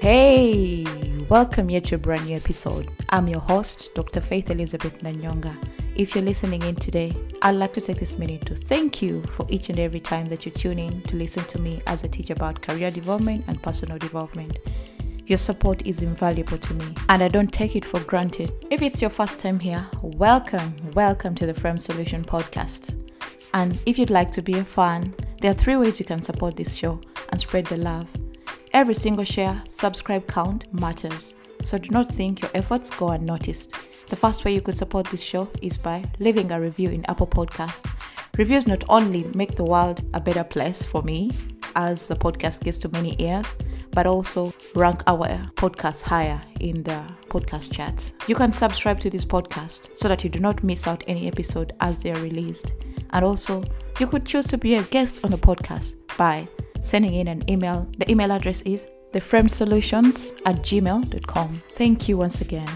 Hey, welcome here to a brand new episode. I'm your host, Dr. Faith Elizabeth Nanyonga. If you're listening in today, I'd like to take this minute to thank you for each and every time that you tune in to listen to me as I teach about career development and personal development. Your support is invaluable to me, and I don't take it for granted. If it's your first time here, welcome, welcome to the Framed Solution podcast. And if you'd like to be a fan, there are three ways you can support this show and spread the love. Every single share, subscribe count matters, so do not think your efforts go unnoticed. The first way you could support this show is by leaving a review in Apple Podcast. Reviews not only make the world a better place for me as the podcast gets to many ears, but also rank our podcast higher in the podcast charts. You can subscribe to this podcast so that you do not miss out any episode as they are released. And also, you could choose to be a guest on the podcast by sending in an email. The email address is theframedsolutions at gmail.com. Thank you once again.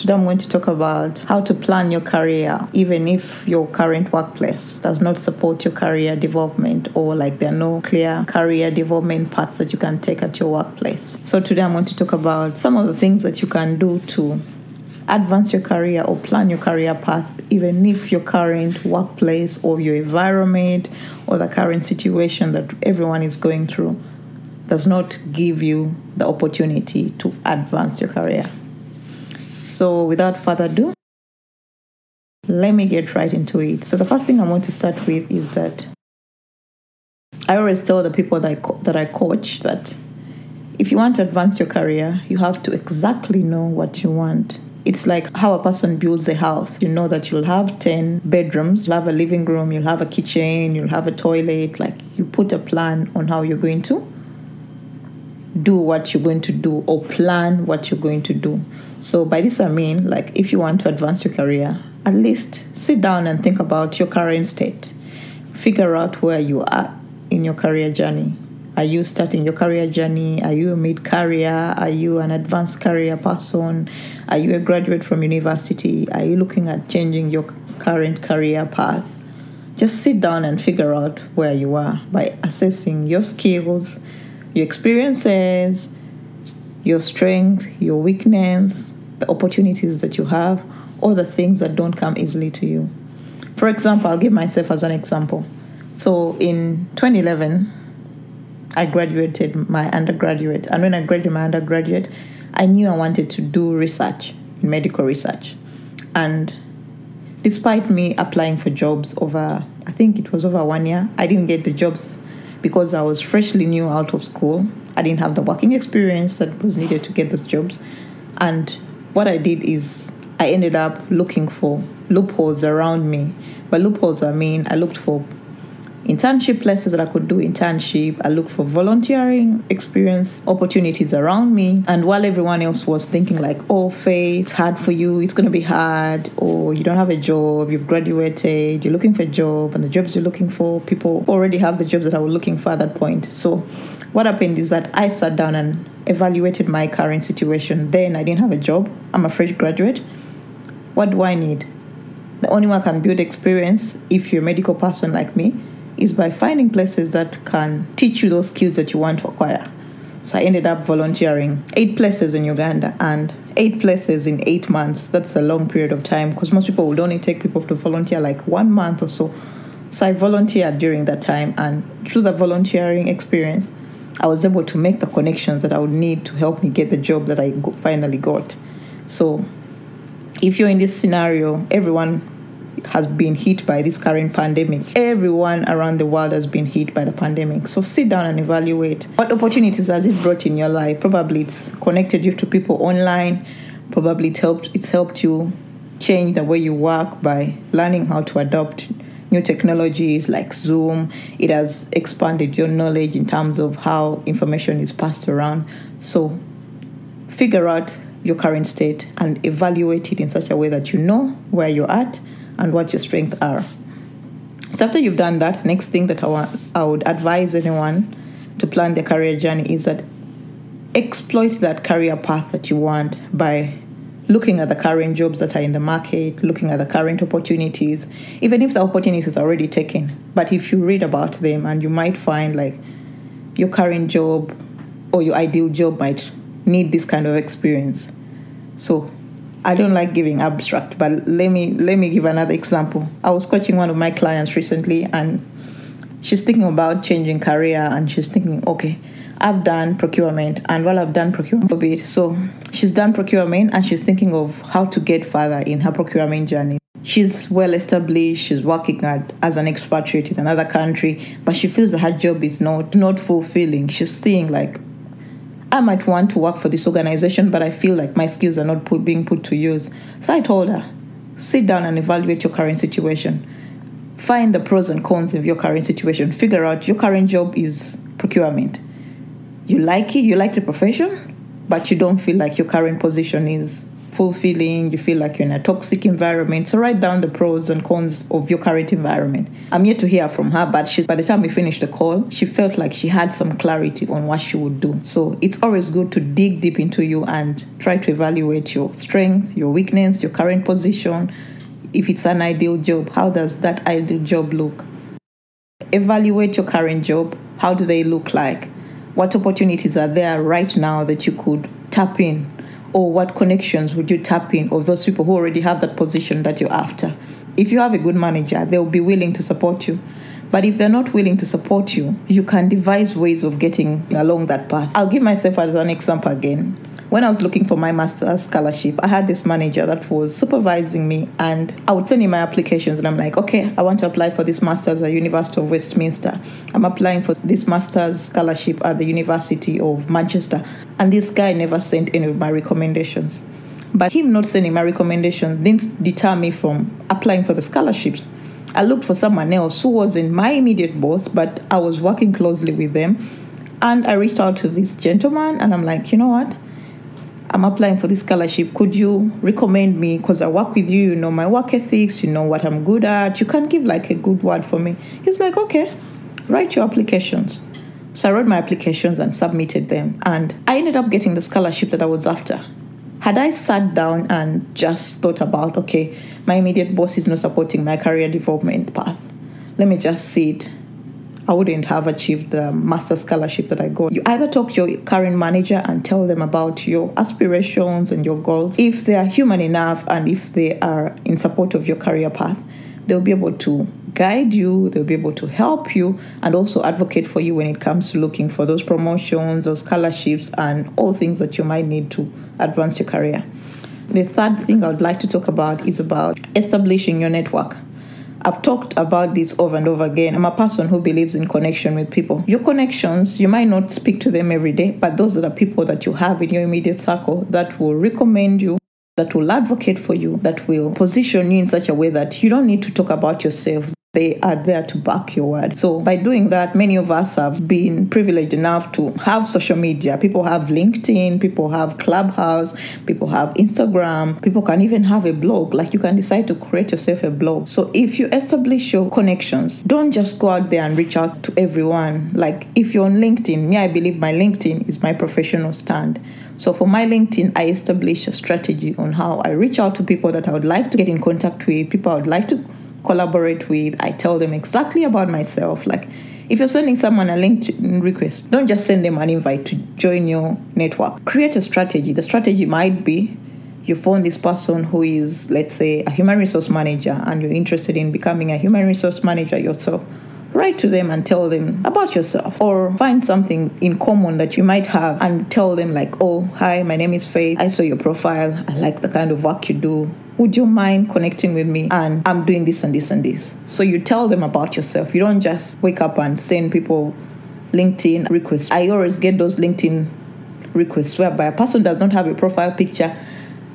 Today I'm going to talk about how to plan your career, even if your current workplace does not support your career development or like there are no clear career development paths that you can take at your workplace. So today I'm going to talk about some of the things that you can do to advance your career or plan your career path, even if your current workplace or your environment or the current situation that everyone is going through does not give you the opportunity to advance your career. So, without further ado, let me get right into it. So, the first thing I want to start with is that I always tell the people that I, co- that I coach that if you want to advance your career, you have to exactly know what you want. It's like how a person builds a house. You know that you'll have 10 bedrooms, you'll have a living room, you'll have a kitchen, you'll have a toilet. Like you put a plan on how you're going to do what you're going to do or plan what you're going to do. So, by this I mean, like, if you want to advance your career, at least sit down and think about your current state. Figure out where you are in your career journey. Are you starting your career journey? Are you a mid career? Are you an advanced career person? Are you a graduate from university? Are you looking at changing your current career path? Just sit down and figure out where you are by assessing your skills, your experiences, your strength, your weakness, the opportunities that you have, or the things that don't come easily to you. For example, I'll give myself as an example. So in 2011, I graduated my undergraduate, and when I graduated my undergraduate, I knew I wanted to do research, medical research. And despite me applying for jobs over, I think it was over one year, I didn't get the jobs because I was freshly new out of school. I didn't have the working experience that was needed to get those jobs. And what I did is I ended up looking for loopholes around me. By loopholes, I mean I looked for internship places that I could do internship. I looked for volunteering experience opportunities around me. And while everyone else was thinking like, oh, Faye, it's hard for you, it's going to be hard, or you don't have a job, you've graduated, you're looking for a job, and the jobs you're looking for, people already have the jobs that I was looking for at that point. So what happened is that I sat down and evaluated my current situation. Then I didn't have a job. I'm a fresh graduate. What do I need? The only I can build experience if you're a medical person like me is by finding places that can teach you those skills that you want to acquire. So I ended up volunteering eight places in Uganda and eight places in eight months. That's a long period of time because most people would only take people to volunteer like one month or so. So I volunteered during that time, and through the volunteering experience, I was able to make the connections that I would need to help me get the job that I finally got. So if you're in this scenario, everyone has been hit by this current pandemic. Everyone around the world has been hit by the pandemic. So sit down and evaluate what opportunities has it brought in your life. Probably it's connected you to people online. Probably it helped it's helped you change the way you work by learning how to adopt new technologies like Zoom. It has expanded your knowledge in terms of how information is passed around. So figure out your current state and evaluate it in such a way that you know where you're at and what your strengths are. So after you've done that, next thing that I want, I would advise anyone to plan their career journey is that exploit that career path that you want by looking at the current jobs that are in the market, looking at the current opportunities, even if the opportunities are already taken. But if you read about them and you might find like your current job or your ideal job might need this kind of experience. So I don't like giving abstract, but let me let me give another example. I was coaching one of my clients recently and she's thinking about changing career and she's thinking, okay, I've done procurement and while I've done procurement a bit, so she's done procurement and she's thinking of how to get further in her procurement journey. She's well established, she's working at, as an expatriate in another country, but she feels that her job is not not fulfilling. She's seeing like I might want to work for this organization, but I feel like my skills are not put, being put to use. So I told her, sit down and evaluate your current situation. Find the pros and cons of your current situation. Figure out your current job is procurement. You like it, you like the profession, but you don't feel like your current position is fulfilling, you feel like you're in a toxic environment. So write down the pros and cons of your current environment. I'm yet to hear from her, but she, by the time we finished the call, she felt like she had some clarity on what she would do. So it's always good to dig deep into you and try to evaluate your strength, your weakness, your current position. If it's an ideal job, how does that ideal job look? Evaluate your current job. How do they look like? What opportunities are there right now that you could tap in or what connections would you tap in of those people who already have that position that you're after? If you have a good manager, they'll be willing to support you. But if they're not willing to support you, you can devise ways of getting along that path. I'll give myself as an example again when I was looking for my master's scholarship, I had this manager that was supervising me, and I would send him my applications, and I'm like, okay, I want to apply for this master's at University of Westminster. I'm applying for this master's scholarship at the University of Manchester, and this guy never sent any of my recommendations. But him not sending my recommendations didn't deter me from applying for the scholarships. I looked for someone else who wasn't my immediate boss, but I was working closely with them. And I reached out to this gentleman, and I'm like, you know what? I'm applying for this scholarship. Could you recommend me? Because I work with you, you know my work ethics, you know what I'm good at. You can give like a good word for me. He's like, okay, write your applications. So I wrote my applications and submitted them. And I ended up getting the scholarship that I was after. Had I sat down and just thought about, okay, my immediate boss is not supporting my career development path, let me just see it I wouldn't have achieved the master scholarship that I got. You either talk to your current manager and tell them about your aspirations and your goals. If they are human enough and if they are in support of your career path, they'll be able to guide you, they'll be able to help you, and also advocate for you when it comes to looking for those promotions or scholarships and all things that you might need to advance your career. The third thing I would like to talk about is about establishing your network. I've talked about this over and over again. I'm a person who believes in connection with people. Your connections, you might not speak to them every day, but those are the people that you have in your immediate circle that will recommend you, that will advocate for you, that will position you in such a way that you don't need to talk about yourself they are there to back your word. So, by doing that, many of us have been privileged enough to have social media. People have LinkedIn, people have Clubhouse, people have Instagram, people can even have a blog. Like, you can decide to create yourself a blog. So, if you establish your connections, don't just go out there and reach out to everyone. Like, if you're on LinkedIn, me, I believe my LinkedIn is my professional stand. So for my LinkedIn, I establish a strategy on how I reach out to people that I would like to get in contact with, people I would like to collaborate with. I tell them exactly about myself. Like, if you're sending someone a LinkedIn request, don't just send them an invite to join your network. Create a strategy. The strategy might be you phone this person who is, let's say, a human resource manager and you're interested in becoming a human resource manager yourself. Write to them and tell them about yourself, or find something in common that you might have and tell them, like, oh, hi, my name is Faith. I saw your profile. I like the kind of work you do would you mind connecting with me? And I'm doing this and this and this. So you tell them about yourself. You don't just wake up and send people LinkedIn requests. I always get those LinkedIn requests whereby a person does not have a profile picture.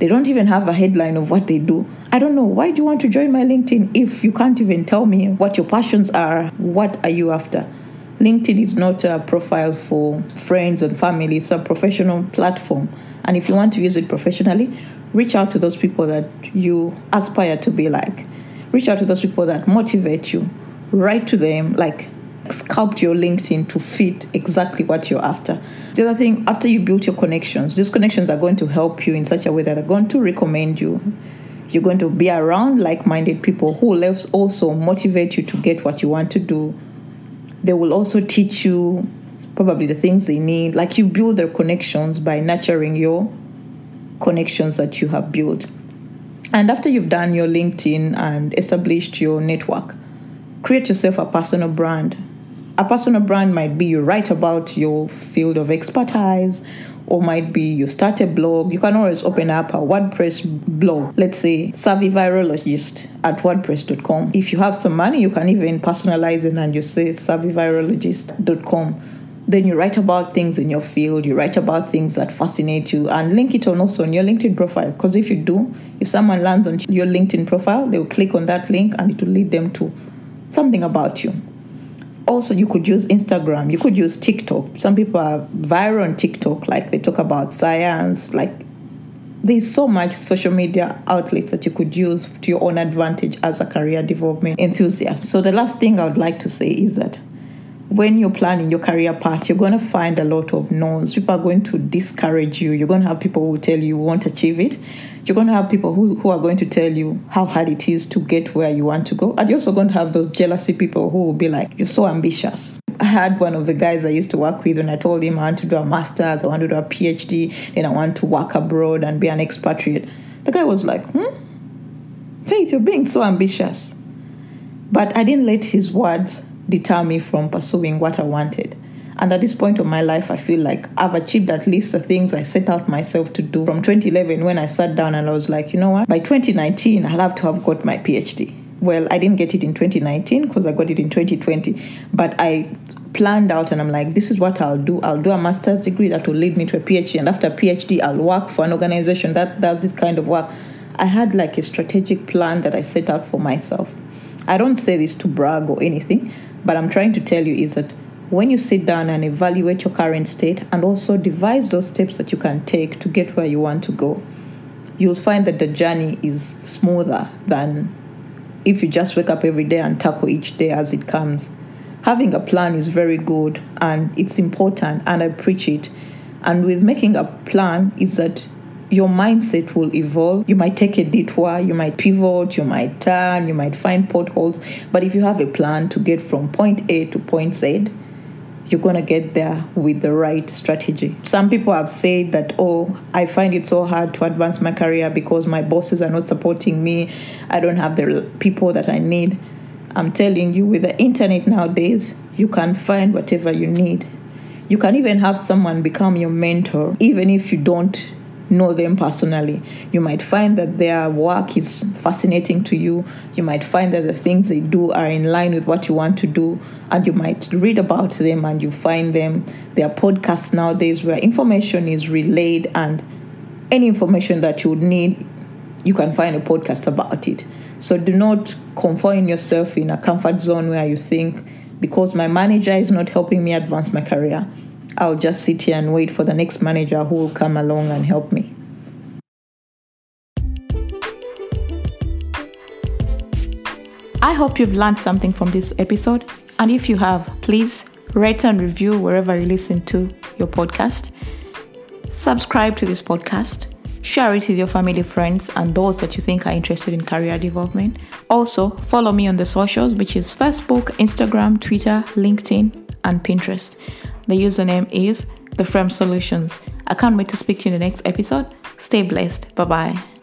They don't even have a headline of what they do. I don't know. Why do you want to join my LinkedIn if you can't even tell me what your passions are? What are you after? LinkedIn is not a profile for friends and family, it's a professional platform. And if you want to use it professionally, reach out to those people that you aspire to be like reach out to those people that motivate you write to them like sculpt your LinkedIn to fit exactly what you're after. The other thing, after you build your connections, these connections are going to help you in such a way that are going to recommend you. You're going to be around like minded people who will also motivate you to get what you want to do. They will also teach you probably the things they need. Like you build their connections by nurturing your connections that you have built. And after you've done your LinkedIn and established your network, create yourself a personal brand. A personal brand might be you write about your field of expertise, or might be you start a blog. You can always open up a WordPress blog. Let's say Savvy Virologist at WordPress.com. If you have some money, you can even personalize it and you say SavvyVirologist.com then you write about things in your field you write about things that fascinate you and link it on also on your linkedin profile because if you do if someone lands on your linkedin profile they will click on that link and it will lead them to something about you also you could use instagram you could use tiktok some people are viral on tiktok like they talk about science like there's so much social media outlets that you could use to your own advantage as a career development enthusiast so the last thing i would like to say is that when you're planning your career path, you're going to find a lot of no's. People are going to discourage you. You're going to have people who tell you you won't achieve it. You're going to have people who, who are going to tell you how hard it is to get where you want to go. And you're also going to have those jealousy people who will be like, You're so ambitious. I had one of the guys I used to work with, and I told him I want to do a master's, I want to do a PhD, then I want to work abroad and be an expatriate. The guy was like, Hmm? Faith, you're being so ambitious. But I didn't let his words deter me from pursuing what I wanted. And at this point of my life, I feel like I've achieved at least the things I set out myself to do from 2011 when I sat down and I was like, you know what, by 2019, I'll have to have got my PhD. Well, I didn't get it in 2019 because I got it in 2020, but I planned out and I'm like, this is what I'll do. I'll do a master's degree that will lead me to a PhD. And after PhD, I'll work for an organization that does this kind of work. I had like a strategic plan that I set out for myself. I don't say this to brag or anything, but I'm trying to tell you is that when you sit down and evaluate your current state and also devise those steps that you can take to get where you want to go, you'll find that the journey is smoother than if you just wake up every day and tackle each day as it comes. Having a plan is very good and it's important, and I preach it. And with making a plan, is that your mindset will evolve. You might take a detour, you might pivot, you might turn, you might find potholes. But if you have a plan to get from point A to point Z, you're going to get there with the right strategy. Some people have said that, oh, I find it so hard to advance my career because my bosses are not supporting me. I don't have the people that I need. I'm telling you, with the internet nowadays, you can find whatever you need. You can even have someone become your mentor, even if you don't know them personally. You might find that their work is fascinating to you. You might find that the things they do are in line with what you want to do. And you might read about them and you find them. There are podcasts nowadays where information is relayed, and any information that you would need, you can find a podcast about it. So do not confine yourself in a comfort zone where you think, because my manager is not helping me advance my career, I'll just sit here and wait for the next manager who will come along and help me. I hope you've learned something from this episode. And if you have, please rate and review wherever you listen to your podcast. Subscribe to this podcast. Share it with your family, friends, and those that you think are interested in career development. Also, follow me on the socials, which is Facebook, Instagram, Twitter, LinkedIn, and Pinterest. The username is The Framed Solutions. I can't wait to speak to you in the next episode. Stay blessed. Bye bye.